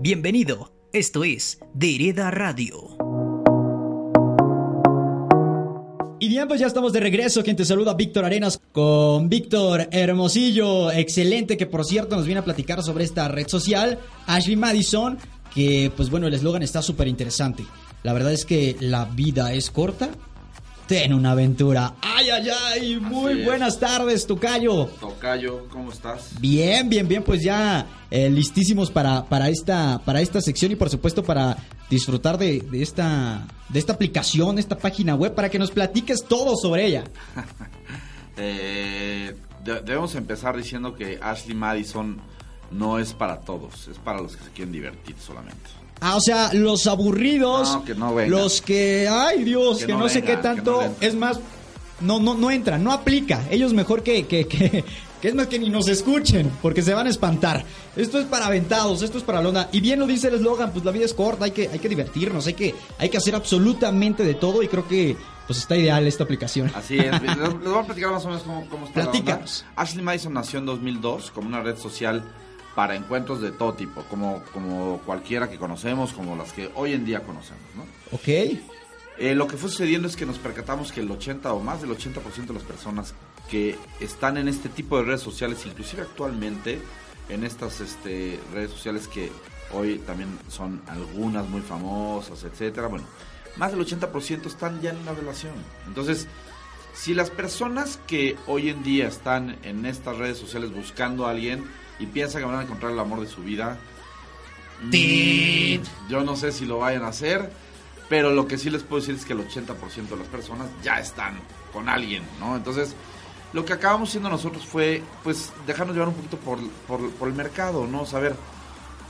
Bienvenido, esto es Dereda Radio. Y bien, pues ya estamos de regreso. Quien te saluda, Víctor Arenas, con Víctor Hermosillo, excelente, que por cierto nos viene a platicar sobre esta red social, Ashley Madison, que pues bueno, el eslogan está súper interesante. La verdad es que la vida es corta. Ten una aventura. ¡Ay, ay, ay! Muy Así es. buenas tardes, Tocayo. Tocayo, ¿cómo estás? Bien, bien, bien, pues ya eh, listísimos para, para, esta, para esta sección y por supuesto para disfrutar de, de esta, de esta aplicación, esta página web, para que nos platiques todo sobre ella. Eh, de- debemos empezar diciendo que Ashley Madison no es para todos, es para los que se quieren divertir solamente. Ah, o sea, los aburridos, No, que no vengan. los que, ay Dios, que, Que no, no sé qué tanto, es más, no, no, no entran, no aplica. Ellos mejor que, que, que, que es más que ni nos escuchen, porque se van a espantar. Esto es para aventados, esto es para la onda. Y bien lo dice el eslogan, pues la vida es corta, hay que, hay que divertirnos, hay que, hay que hacer absolutamente de todo y creo que pues está ideal esta aplicación. Así es, les, les voy a platicar más o menos cómo, cómo está la onda. Platícanos. Ashley Madison nació en 2002 como una red social para encuentros de todo tipo, como, como cualquiera que conocemos, como las que hoy en día conocemos, ¿no? Ok. Eh, lo que fue sucediendo es que nos percatamos que el 80 o más del 80% de las personas que están en este tipo de redes sociales, inclusive actualmente en estas este, redes sociales que hoy también son algunas muy famosas, etcétera, bueno, más del 80% están ya en una relación. Entonces, si las personas que hoy en día están en estas redes sociales buscando a alguien y piensan que van a encontrar el amor de su vida, mm, yo no sé si lo vayan a hacer, pero lo que sí les puedo decir es que el 80% de las personas ya están con alguien, ¿no? Entonces, lo que acabamos haciendo nosotros fue, pues, dejarnos llevar un poquito por, por, por el mercado, ¿no? Saber,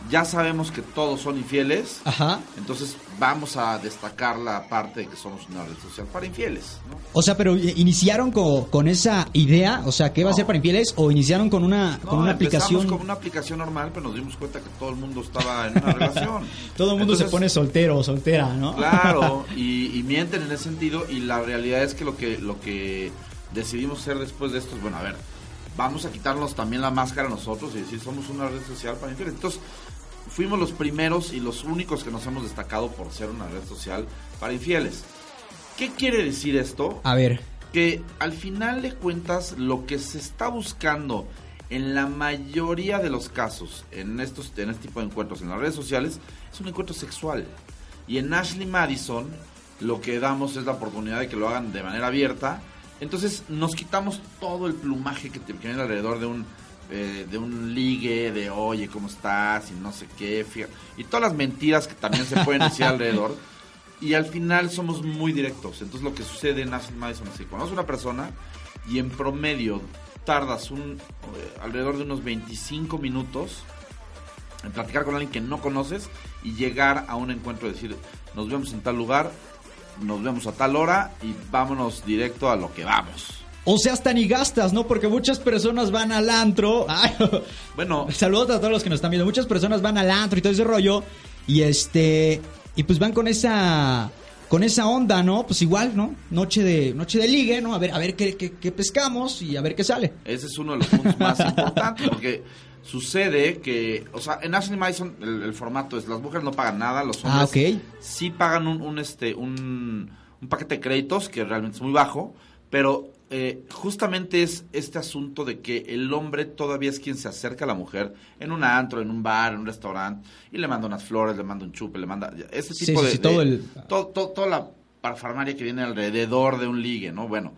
ya sabemos que todos son infieles, Ajá. entonces vamos a destacar la parte de que somos una red social para infieles, ¿no? O sea, pero eh, iniciaron con, con esa idea, o sea, que iba a ser para infieles o iniciaron con una, con No, una empezamos aplicación. con una aplicación normal, pero nos dimos cuenta que todo el mundo estaba en una relación. Todo el mundo se pone soltero o soltera, ¿no? Claro, y, y mienten en ese sentido y la realidad es que lo que lo que decidimos hacer después de esto es, bueno, a ver, vamos a quitarnos también la máscara nosotros y decir, somos una red social para infieles. Entonces, fuimos los primeros y los únicos que nos hemos destacado por ser una red social para infieles. ¿Qué quiere decir esto? A ver, que al final de cuentas lo que se está buscando en la mayoría de los casos en estos en este tipo de encuentros en las redes sociales es un encuentro sexual y en Ashley Madison lo que damos es la oportunidad de que lo hagan de manera abierta entonces nos quitamos todo el plumaje que, te, alrededor de un eh, de un ligue de oye cómo estás y no sé qué y todas las mentiras que también se pueden decir alrededor. Y al final somos muy directos. Entonces lo que sucede en Ashley Madison es que conoces una persona y en promedio tardas un eh, alrededor de unos 25 minutos en platicar con alguien que no conoces y llegar a un encuentro, decir, nos vemos en tal lugar, nos vemos a tal hora y vámonos directo a lo que vamos. o sea, hasta ni gastas, ¿no? Porque muchas personas van al antro. Ay, Bueno, saludos a todos los que nos están viendo. Muchas personas van al antro y todo ese rollo. Y este. Y pues van con esa. Con esa onda, ¿no? Pues igual, ¿no? Noche de, noche de ligue, ¿no? A ver, a ver qué, qué- qué pescamos y a ver qué sale. Ese es uno de los puntos más importantes porque sucede que, o sea, en Ashley Madison el, el formato es las mujeres no pagan nada, los hombres Ah, ok. sí pagan un, un, este un, un paquete de créditos que realmente es muy bajo, pero eh, justamente es este asunto de que el hombre todavía es quien se acerca a la mujer en un antro, en un bar, en un restaurante y le manda unas flores, le manda un chupe, le manda ese Sí, tipo sí, de, sí, todo de- el- todo- todo- toda la parafarmaria que viene alrededor de un ligue, ¿no? Bueno,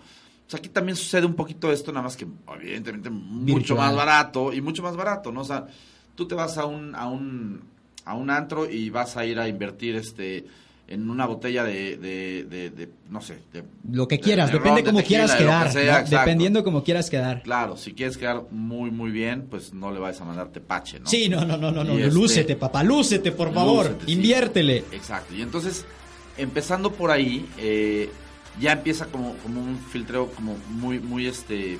pues aquí también sucede un poquito esto, nada más que evidentemente mucho Virtual. más barato y mucho más barato, ¿no? O sea, tú te vas a un a un a un antro y vas a ir a invertir este en una botella de, de, de- de, no sé, de, Lo que quieras, de depende ron, de cómo tequila, quieras lo que quedar. sea. Dependiendo cómo quieras quedar. Claro, si quieres quedar muy muy bien, pues no le vayas a mandar tepache, ¿no? Sí, no, no, no, no, no. Este- Lúcete, papá, lúcete, por favor. Lúcete, sí. Inviértele. Exacto. Y entonces, empezando por ahí, eh, ya empieza como, como un filtreo como muy, muy este...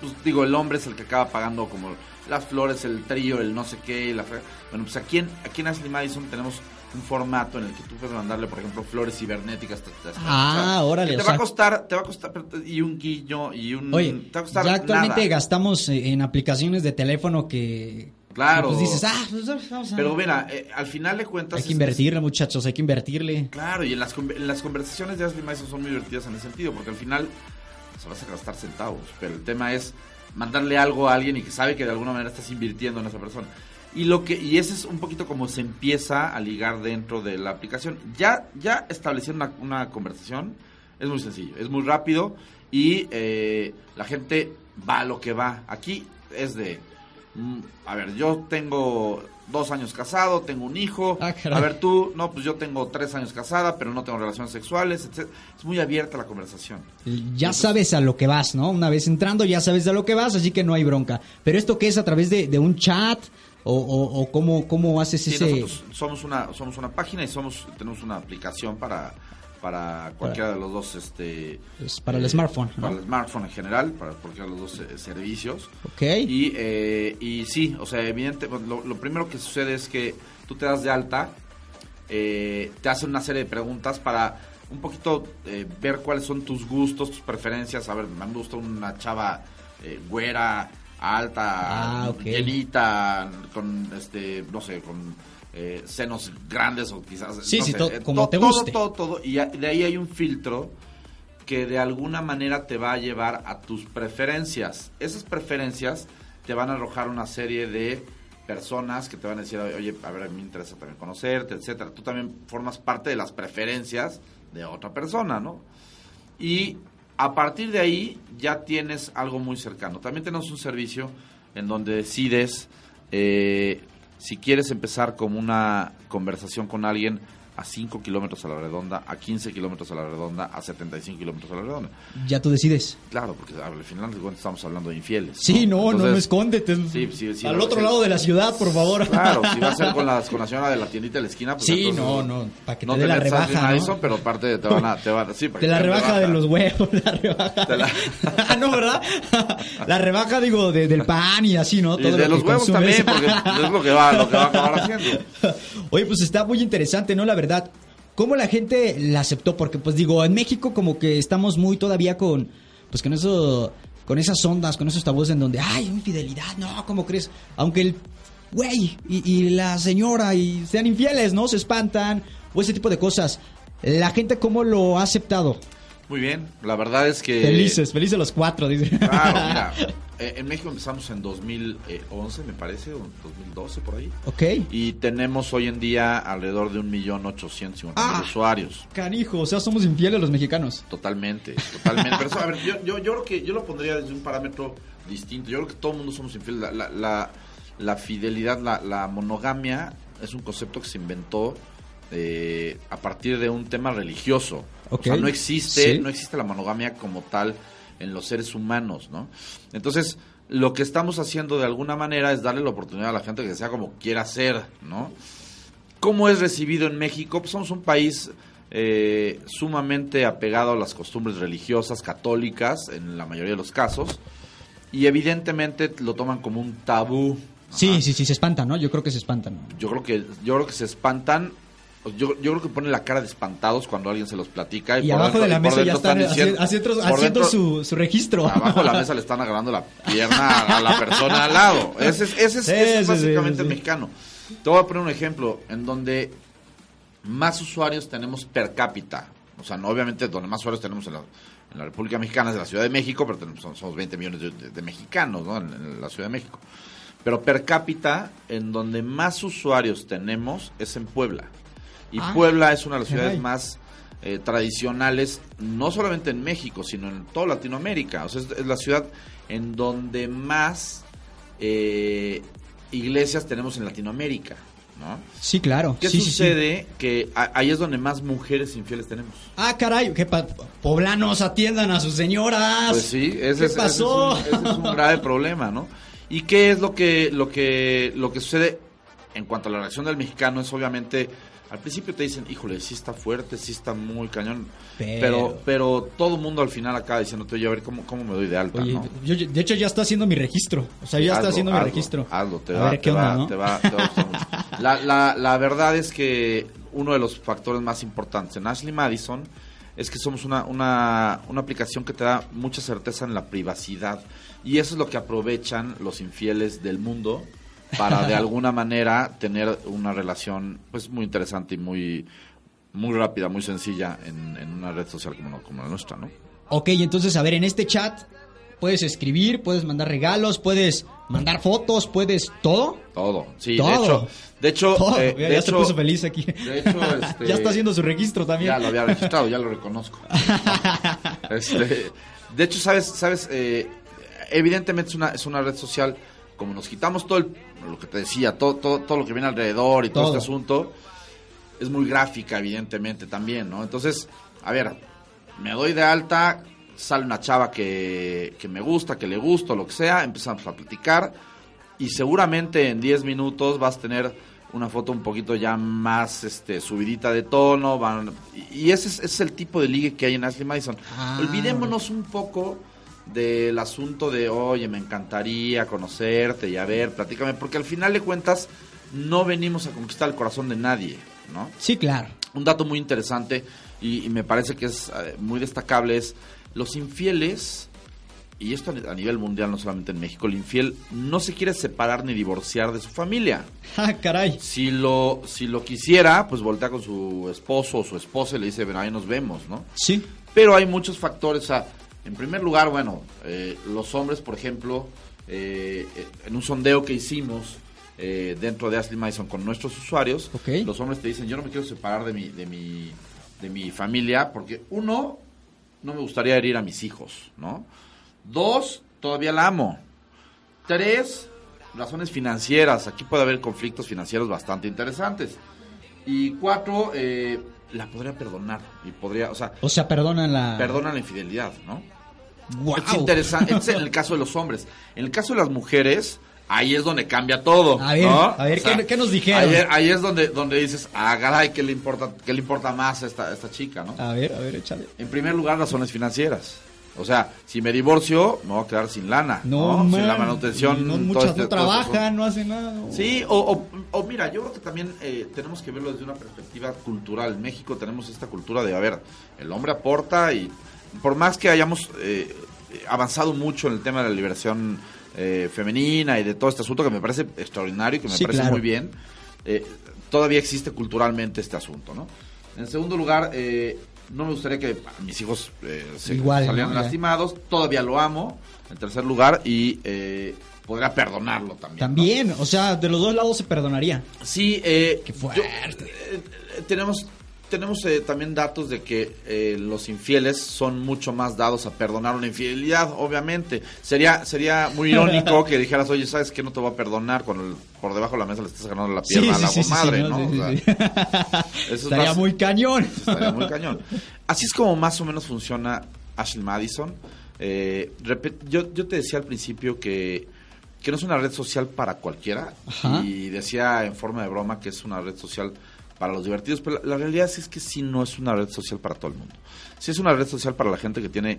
Pues digo, el hombre es el que acaba pagando como las flores, el trío, el no sé qué, la Bueno, pues aquí en, aquí en Ashley Madison tenemos un formato en el que tú puedes mandarle, por ejemplo, flores cibernéticas. te- te- Ah, o órale, Te va a costar, te va a costar, y un guiño, y un... Oye, te va a costar ya actualmente nada. gastamos eh, en aplicaciones de teléfono que, Claro. Pues dices, ah, pues vamos a... Pero mira, eh, al final de cuentas... hay que invertirle, muchachos, hay que invertirle. Claro, y en las, en las conversaciones de Ashley Madison son muy divertidas en ese sentido, porque al final se vas a gastar centavos, pero el tema es mandarle algo a alguien y que sabe que de alguna manera estás invirtiendo en esa persona. Y lo que y ese es un poquito como se empieza a ligar dentro de la aplicación. Ya ya establecer una, una conversación es muy sencillo, es muy rápido y eh, la gente va a lo que va. Aquí es de a ver, yo tengo dos años casado, tengo un hijo. Ah, a ver, tú, no, pues yo tengo tres años casada, pero no tengo relaciones sexuales, etc. Es muy abierta la conversación. Ya sabes a lo que vas, ¿no? Una vez entrando ya sabes a lo que vas, así que no hay bronca. Pero esto qué es a través de, de un chat o, o, o cómo, cómo haces Sí, ese... nosotros somos una, somos una página y somos, tenemos una aplicación para, para cualquiera de los dos, este... Pues, para el smartphone, ¿no? Para el smartphone en general, para cualquiera de los dos eh, servicios. Ok. Y, eh, y sí, o sea, evidente, bueno, lo, lo primero que sucede es que tú te das de alta, eh, te hacen una serie de preguntas para un poquito eh, ver cuáles son tus gustos, tus preferencias. A ver, me gusta una chava eh, güera, alta, Ah, con, este, no sé, con eh, senos grandes o quizás... Sí, no sí, sé, to- eh, como to- te todo, guste. Todo, todo, y a- de ahí hay un filtro que de alguna manera te va a llevar a tus preferencias. Esas preferencias te van a arrojar una serie de personas que te van a decir, oye, a ver, me interesa también conocerte, etcétera. Tú también formas parte de las preferencias de otra persona, ¿no? Y a partir de ahí ya tienes algo muy cercano. También tenemos un servicio en donde decides eh, si quieres empezar como una conversación con alguien a 5 kilómetros a la redonda, a 15 kilómetros a la redonda, a 75 kilómetros a la redonda. Ya tú decides. Claro, porque al final de cuentas estamos hablando de infieles. Sí, no, no Entonces, me escóndete. Sí, sí, sí, Al otro lado de la ciudad, por favor. Claro, si va a ser con, las, con la señora de la tiendita de la esquina, pues Sí, entonces, no, no, para que no te dé la rebaja, ¿no? pero aparte te van a... Te van, a- sí, para que la te den rebaja de los huevos, la rebaja. La- Ah, no, ¿verdad? La rebaja, digo, de- del pan y así, ¿no? Y Todo de lo los huevos consumes. también, porque es lo que va, lo que va a acabar haciendo. Oye, pues está muy interesante, ¿no? La verdad. ¿Cómo la gente la aceptó? Porque, pues digo, en México como que estamos muy todavía con, pues con eso, con esas ondas, con esos tabúes en donde, ay, infidelidad, no, ¿cómo crees? Aunque el güey y, y la señora y sean infieles, ¿no? Se espantan o ese tipo de cosas. La gente cómo lo ha aceptado. Muy bien, la verdad es que... Felices, felices los cuatro, dice. Claro, mira, eh, en México empezamos en 2011, me parece, o 2012 por ahí. ok. Y tenemos hoy en día alrededor de un millón ochocientos Ah. usuarios. Canijo, o sea, somos infieles los mexicanos. Totalmente, totalmente. Pero eso, a ver, yo, yo, yo creo que yo lo pondría desde un parámetro distinto. Yo creo que todo el mundo somos infieles. La, la, la, la fidelidad, la, la monogamia es un concepto que se inventó eh, a partir de un tema religioso. O sea, no existe, Sí. no existe la monogamia como tal en los seres humanos, ¿no? Entonces, lo que estamos haciendo de alguna manera es darle la oportunidad a la gente que sea como quiera ser, ¿no? ¿Cómo es recibido en México? Pues somos un país eh, sumamente apegado a las costumbres religiosas católicas, en la mayoría de los casos, y evidentemente lo toman como un tabú. Sí, sí, sí, se espantan, ¿no? Yo creo que se espantan. Yo creo que, yo creo que se espantan. Yo, yo creo que ponen la cara de espantados cuando alguien se los platica. Y por abajo dentro- de la y mesa ya están diciendo- haci- haciendo, su, su registro. Abajo de la mesa le están agarrando la pierna a la persona al lado. Ese es, ese es- Sí, ese es sí, sí, básicamente sí, mexicano. Te voy a poner un ejemplo en donde más usuarios tenemos per cápita. O sea, no, obviamente donde más usuarios tenemos en la, en la República Mexicana es la Ciudad de México, pero tenemos, somos 20 millones de, de- de mexicanos ¿no? en, en la Ciudad de México. Pero per cápita, en donde más usuarios tenemos es en Puebla. Y Ah, Puebla es una de las ciudades más eh, tradicionales, no solamente en México, sino en toda Latinoamérica. O sea, es, es la ciudad en donde más eh, iglesias tenemos en Latinoamérica. ¿no? Sí, claro. ¿Qué sí, sí, sí. sucede? Que ahí es donde más mujeres infieles tenemos. Ah, caray, que poblanos atiendan a sus señoras. Pues sí, ese, ¿Qué es, ese pasó? es un, ese es un grave problema, ¿no? ¿Y qué es lo que, lo que, lo que sucede en cuanto a la reacción del mexicano? Es obviamente, al principio te dicen, híjole, sí está fuerte, sí está muy cañón, Pero- pero, pero, todo el mundo al final acaba diciéndote, oye, a ver cómo, cómo me doy de alta, Oye, ¿no? yo- yo- de hecho ya está haciendo mi registro. O sea, ya está Hazlo, haciendo mi registro. Hazlo, te va, te va, te va. La, la, la verdad es que uno de los factores más importantes en Ashley Madison es que somos una, una, una aplicación que te da mucha certeza en la privacidad. Y eso es lo que aprovechan los infieles del mundo para de alguna manera tener una relación pues muy interesante y muy muy rápida, muy sencilla en, en una red social como, como la nuestra, ¿no? Ok, entonces, a ver, en este chat puedes escribir, puedes mandar regalos, puedes mandar fotos, puedes todo. Todo, sí, Todo. de hecho, de hecho, Todo. eh, ya de ya se puso feliz aquí. de hecho, este- ya está haciendo su registro también. Ya lo había registrado, ya lo reconozco. Este, de hecho, sabes, sabes, Eh, evidentemente es una, es una red social, como nos quitamos todo el- lo que te decía, todo, todo, todo lo que viene alrededor y todo, Todo. este asunto, es muy gráfica, evidentemente, también, ¿no? Entonces, a ver, me doy de alta, sale una chava que, que me gusta, que le gusta, lo que sea, empezamos a platicar y seguramente en 10 minutos vas a tener una foto un poquito ya más este subidita de tono van, y, y ese es, ese es el tipo de ligue que hay en Ashley Madison Ah. olvidémonos un poco del asunto de oye me encantaría conocerte y a ver platícame porque al final de cuentas no venimos a conquistar el corazón de nadie no Sí, claro. un dato muy interesante y, y me parece que es eh, muy destacable es los infieles y esto a nivel mundial no solamente en México el infiel no se quiere separar ni divorciar de su familia Ah, caray. si lo si lo quisiera pues voltea con su esposo o su esposa y le dice ven ahí nos vemos no Sí. pero hay muchos factores. O sea, en primer lugar, bueno, eh, los hombres, por ejemplo, eh, en un sondeo que hicimos eh, dentro de Ashley Madison con nuestros usuarios, los hombres te dicen, yo no me quiero separar de mi, de mi, de mi familia porque, uno, no me gustaría herir a mis hijos, ¿no? Dos, todavía la amo. Tres, razones financieras. Aquí puede haber conflictos financieros bastante interesantes. Y cuatro, eh, la podría perdonar. Y podría, o sea, O sea, perdonan la. perdona la infidelidad, ¿no? Guau. Es interesante, es en el caso de los hombres. En el caso de las mujeres, ahí es donde cambia todo. A ver, ¿no? a ver, ¿qué- qué nos dijeron? Ahí, ahí es donde, donde dices, ah, caray, ¿qué le importa, qué le importa más a esta, a esta chica, no? A ver, a ver, échale. En primer lugar, razones financieras. O sea, si me divorcio, me voy a quedar sin lana. No, sin la manutención. No, muchas este- no este trabajan, no hacen nada. no. Sí, o, o- o mira, yo creo que también eh, tenemos que verlo desde una perspectiva cultural. En México tenemos esta cultura de, a ver, el hombre aporta y por más que hayamos eh, avanzado mucho en el tema de la liberación eh, femenina y de todo este asunto que me parece extraordinario y que me Sí, parece claro. muy bien, eh, todavía existe culturalmente este asunto, ¿no? En segundo lugar, eh, no me gustaría que mis hijos se Igual, salieran lastimados, todavía lo amo. En tercer lugar, y eh, podría perdonarlo también. ¿no? También, o sea, de los dos lados se perdonaría. Sí, eh, Qué fuerte. eh, tenemos tenemos eh, también datos de que eh, los infieles son mucho más dados a perdonar una infidelidad, obviamente. Sería sería muy irónico que dijeras, oye, ¿sabes qué? No te voy a perdonar cuando el- por debajo de la mesa le estás ganando la pierna a la madre, ¿no? sí, O sea, sí, sí. eso es Estaría más- muy cañón. Estaría muy cañón. Así es como más o menos funciona Ashley Madison. Eh, yo, yo te decía al principio que, que no es una red social para cualquiera. Ajá. Y decía en forma de broma que es una red social para los divertidos. Pero la, la realidad es que sí no es una red social para todo el mundo. Sí es una red social para la gente que tiene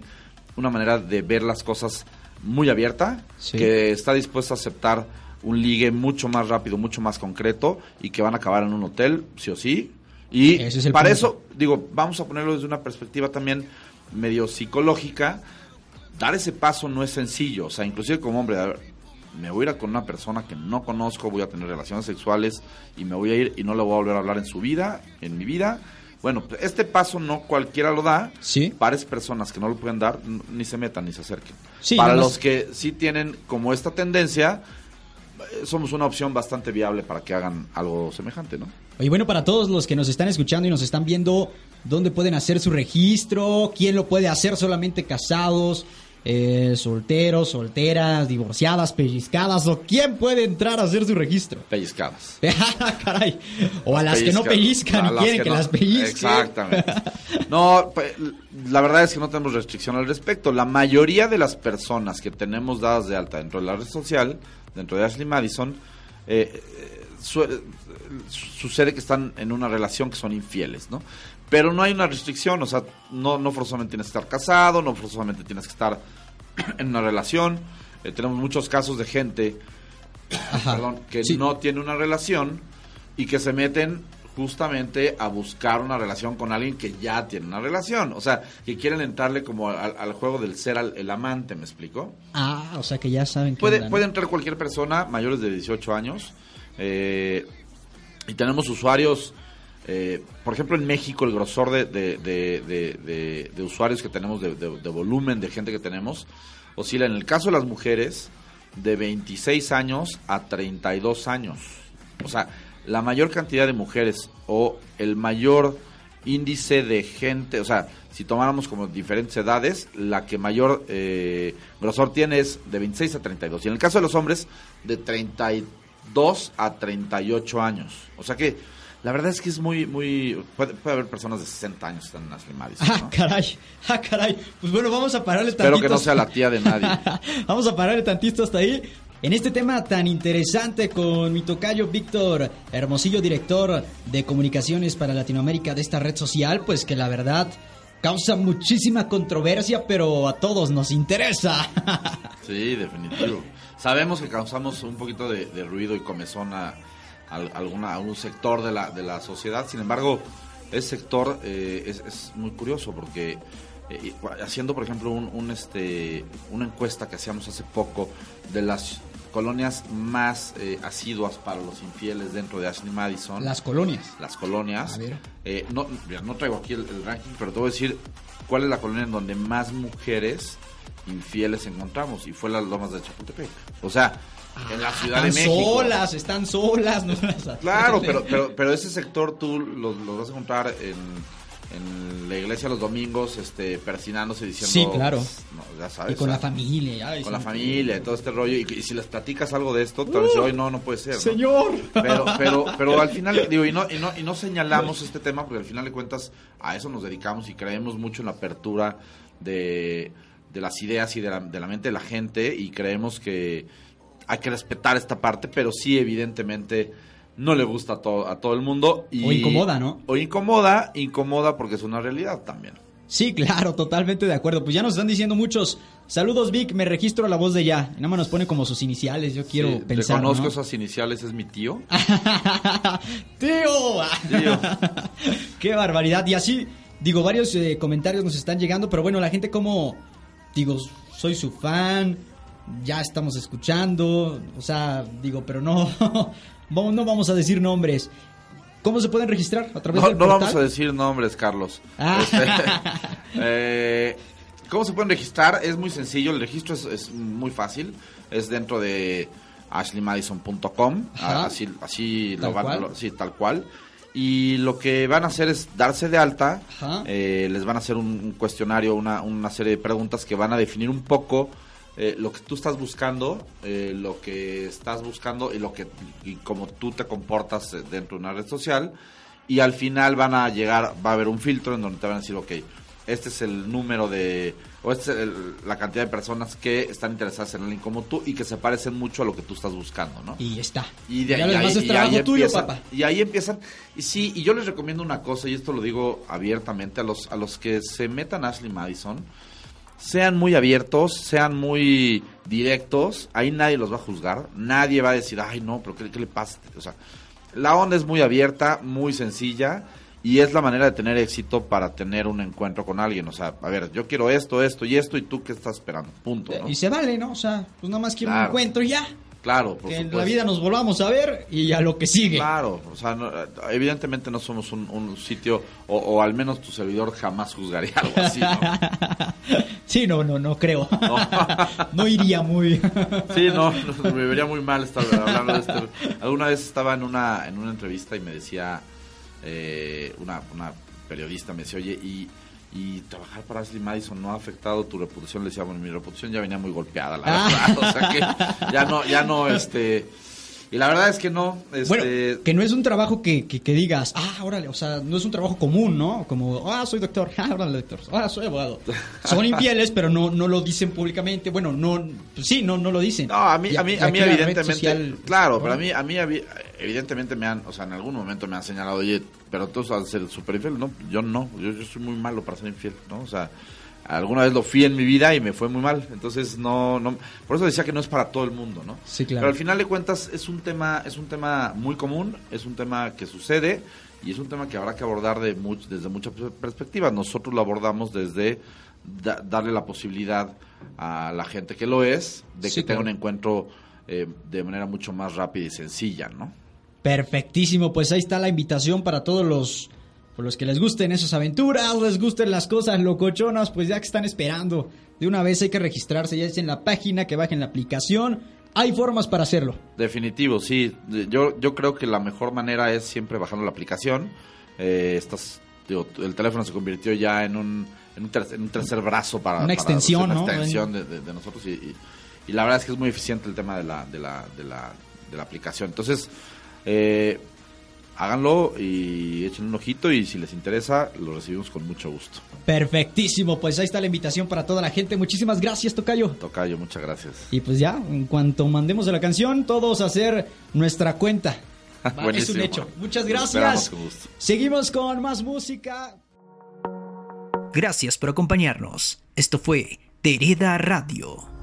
una manera de ver las cosas muy abierta, Sí. que está dispuesta a aceptar un ligue mucho más rápido, mucho más concreto y que van a acabar en un hotel, sí o sí. Y es para punto. eso, digo, vamos a ponerlo desde una perspectiva también medio psicológica. Dar ese paso no es sencillo, o sea, inclusive como hombre, me voy a ir a con una persona que no conozco, voy a tener relaciones sexuales y me voy a ir y no le voy a volver a hablar en su vida, en mi vida. Bueno, pues, este paso no cualquiera lo da. Sí. Para esas personas que no lo pueden dar, ni se metan ni se acerquen. Sí, Para los que sí tienen como esta tendencia, eh, somos una opción bastante viable para que hagan algo semejante, ¿no? Y bueno, para todos los que nos están escuchando y nos están viendo, ¿dónde pueden hacer su registro? ¿Quién lo puede hacer? ¿Solamente casados? Eh, solteros, solteras, divorciadas, pellizcadas? ¿O quién puede entrar a hacer su registro? Pellizcadas. Caray. O a las que no pellizcan a y quieren que, no- las pellizquen. Exactamente. No, pe- la verdad es que no tenemos restricción al respecto. La mayoría de las personas que tenemos dadas de alta dentro de la red social, dentro de Ashley Madison, eh, su- eh, sucede que están en una relación que son infieles, ¿no? Pero no hay una restricción, o sea, no, no forzosamente tienes que estar casado, no forzosamente tienes que estar en una relación. Eh, tenemos muchos casos de gente perdón, que Sí. no tiene una relación y que se meten justamente a buscar una relación con alguien que ya tiene una relación. O sea, que quieren entrarle como al, al juego del ser al- el amante, ¿me explico? Ah, o sea que ya saben que Puede, puede entrar cualquier persona mayores de 18 años. eh, y tenemos usuarios, eh, por ejemplo, en México, el grosor de, de- usuarios que tenemos, de volumen de gente que tenemos, oscila en el caso de las mujeres de 26 años a 32 años. O sea, la mayor cantidad de mujeres o el mayor índice de gente, o sea, si tomáramos como diferentes edades, la que mayor eh, grosor tiene es de 26 a 32. Y en el caso de los hombres, de 32 a 38 años. O sea que la verdad es que es muy, muy... Puede, puede haber personas de 60 años que están en Ashley Madison, Ah, caray, ah, caray. Pues bueno, vamos a pararle Espero tantito. que no sea la tía de nadie. Vamos a pararle tantito hasta ahí. En este tema tan interesante con mi tocayo Víctor Hermosillo, director de comunicaciones para Latinoamérica de esta red social, pues que la verdad causa muchísima controversia, pero a todos nos interesa. Sí, definitivo. Sabemos que causamos un poquito de, de ruido y comezón a, a alguna, a un sector de la, de la sociedad. Sin embargo, ese sector eh, es, es muy curioso porque eh, haciendo, por ejemplo, un, un, este, una encuesta que hacíamos hace poco de las colonias más eh, asiduas para los infieles dentro de Ashley Madison. Las colonias. Las colonias. A ver. Eh, no, mira, no traigo aquí el, el ranking, pero te voy a decir cuál es la colonia en donde más mujeres infieles encontramos y fue las lomas de Chapultepec. O sea, en la Ciudad de están México. solas, están solas. No las Claro, pero, pero, pero ese sector tú lo, lo vas a encontrar en, en la iglesia los domingos, este, persinándose diciendo. Sí, claro. no, ya sabes. Y con la familia. ay, Con la familia y todo este rollo. Y, y si les platicas algo de esto, van a decir, "Ay, no, no puede ser. ¿no?". Señor. Pero, pero, pero al final, digo, y no, y no, y no señalamos este tema porque al final de cuentas a eso nos dedicamos y creemos mucho en la apertura de, de las ideas y de la, de la mente de la gente y creemos que hay que respetar esta parte, pero sí, evidentemente, no le gusta a todo, a todo el mundo. Y, O incomoda, ¿no? O incomoda, incomoda porque es una realidad también. Sí, claro, totalmente de acuerdo. Pues ya nos están diciendo muchos. Saludos, Vic, me registro a la voz de ya. Nada más nos pone como sus iniciales, yo quiero Sí, pensar. Reconozco ¿no? esas iniciales, es mi tío. ¡Tío! Tío. ¡Qué barbaridad! Y así, digo, varios eh, comentarios nos están llegando, pero bueno, la gente como, digo, soy su fan, ya estamos escuchando, o sea, digo, pero no, vamos- no vamos a decir nombres. ¿Cómo se pueden registrar? ¿A través No, del no portal? vamos a decir nombres, Carlos. Ah. Este, eh, ¿Cómo se pueden registrar? Es muy sencillo, el registro es, es muy fácil. Es dentro de ashleymadison.com. Así, así lo van, lo- sí, tal cual. Y lo que van a hacer es darse de alta. Eh, les van a hacer un, un cuestionario, una, una serie de preguntas que van a definir un poco eh, lo que tú estás buscando, eh, lo que estás buscando y lo que y cómo tú te comportas eh, dentro de una red social y al final van a llegar, va a haber un filtro en donde te van a decir, ok, este es el número de, o esta es el- la cantidad de personas que están interesadas en alguien como tú y que se parecen mucho a lo que tú estás buscando, ¿no? Y ya está. Y de ahí, y tuyo, empiezan- papá. Y ahí empiezan. Y sí, y yo les recomiendo una cosa, y esto lo digo abiertamente a los, a los que se metan a Ashley Madison. Sean muy abiertos, sean muy directos. Ahí nadie los va a juzgar. Nadie va a decir, ay, no, pero ¿qué, qué le pasa? O sea, la onda es muy abierta, muy sencilla. Y es la manera de tener éxito para tener un encuentro con alguien. O sea, a ver, yo quiero esto, esto y esto, y tú qué estás esperando. Punto. ¿no? Y se vale, ¿no? O sea, pues nada más quiero un encuentro y ya. Claro, por que en la vida nos volvamos a ver y a lo que sigue. Claro, o sea, no- evidentemente no somos un, un sitio, o, o al menos tu servidor jamás juzgaría algo así, ¿no? Sí, no, no, no creo. No. no iría muy. Sí, no, no, me vería muy mal estar hablando de esto. Alguna vez estaba en una, en una entrevista y me decía, eh, una, una periodista me decía, oye, y, y trabajar para Ashley Madison no ha afectado tu reputación. Le decía, bueno, mi reputación ya venía muy golpeada, la Ah. verdad. O sea que ya no, ya no, este... Y la verdad es que no, este... Bueno, que no es un trabajo que, que, que digas, ah, órale, o sea, no es un trabajo común, ¿no? Como, ah, soy doctor, ah, órale, doctor, ah, soy abogado. Son infieles, pero no, no lo dicen públicamente. Bueno, no, pues sí, no, no lo dicen. No, a mí, Y- a mí, a mí evidentemente, social, claro, ¿no? pero a mí, a mí evidentemente me han, o sea, en algún momento me han señalado, oye, pero tú vas ser súper infiel, no, yo no, yo, yo soy muy malo para ser infiel, ¿no? O sea, alguna vez lo fui en mi vida y me fue muy mal. Entonces no, no, por eso decía que no es para todo el mundo, ¿no? Sí, claro. Pero al final de cuentas es un tema, es un tema muy común, es un tema que sucede y es un tema que habrá que abordar de desde muchas perspectivas. Nosotros lo abordamos desde darle la posibilidad a la gente que lo es de que tenga un encuentro eh, de manera mucho más rápida y sencilla, ¿no? Perfectísimo, pues ahí está la invitación para todos los por los que les gusten esas aventuras, les gusten las cosas locochonas, pues ya que están esperando. De una vez hay que registrarse, ya es en la página, que bajen la aplicación. Hay formas para hacerlo. Definitivo, sí. Yo, yo creo que la mejor manera es siempre bajando la aplicación. Eh, el teléfono se convirtió ya en un, en un, tercer brazo para... Una extensión. Una extensión de, nosotros y, y, la verdad es que es muy eficiente el tema de la, de la, de la, de la aplicación. Entonces, eh, háganlo y echen un ojito y si les interesa, lo recibimos con mucho gusto. Perfectísimo, pues ahí está la invitación para toda la gente. Muchísimas gracias, Tocayo. Tocayo, muchas gracias. Y pues ya, en cuanto mandemos la canción, todos a hacer nuestra cuenta. es un hecho. Muchas gracias. Seguimos con más música. Gracias por acompañarnos. Esto fue Tereda Radio.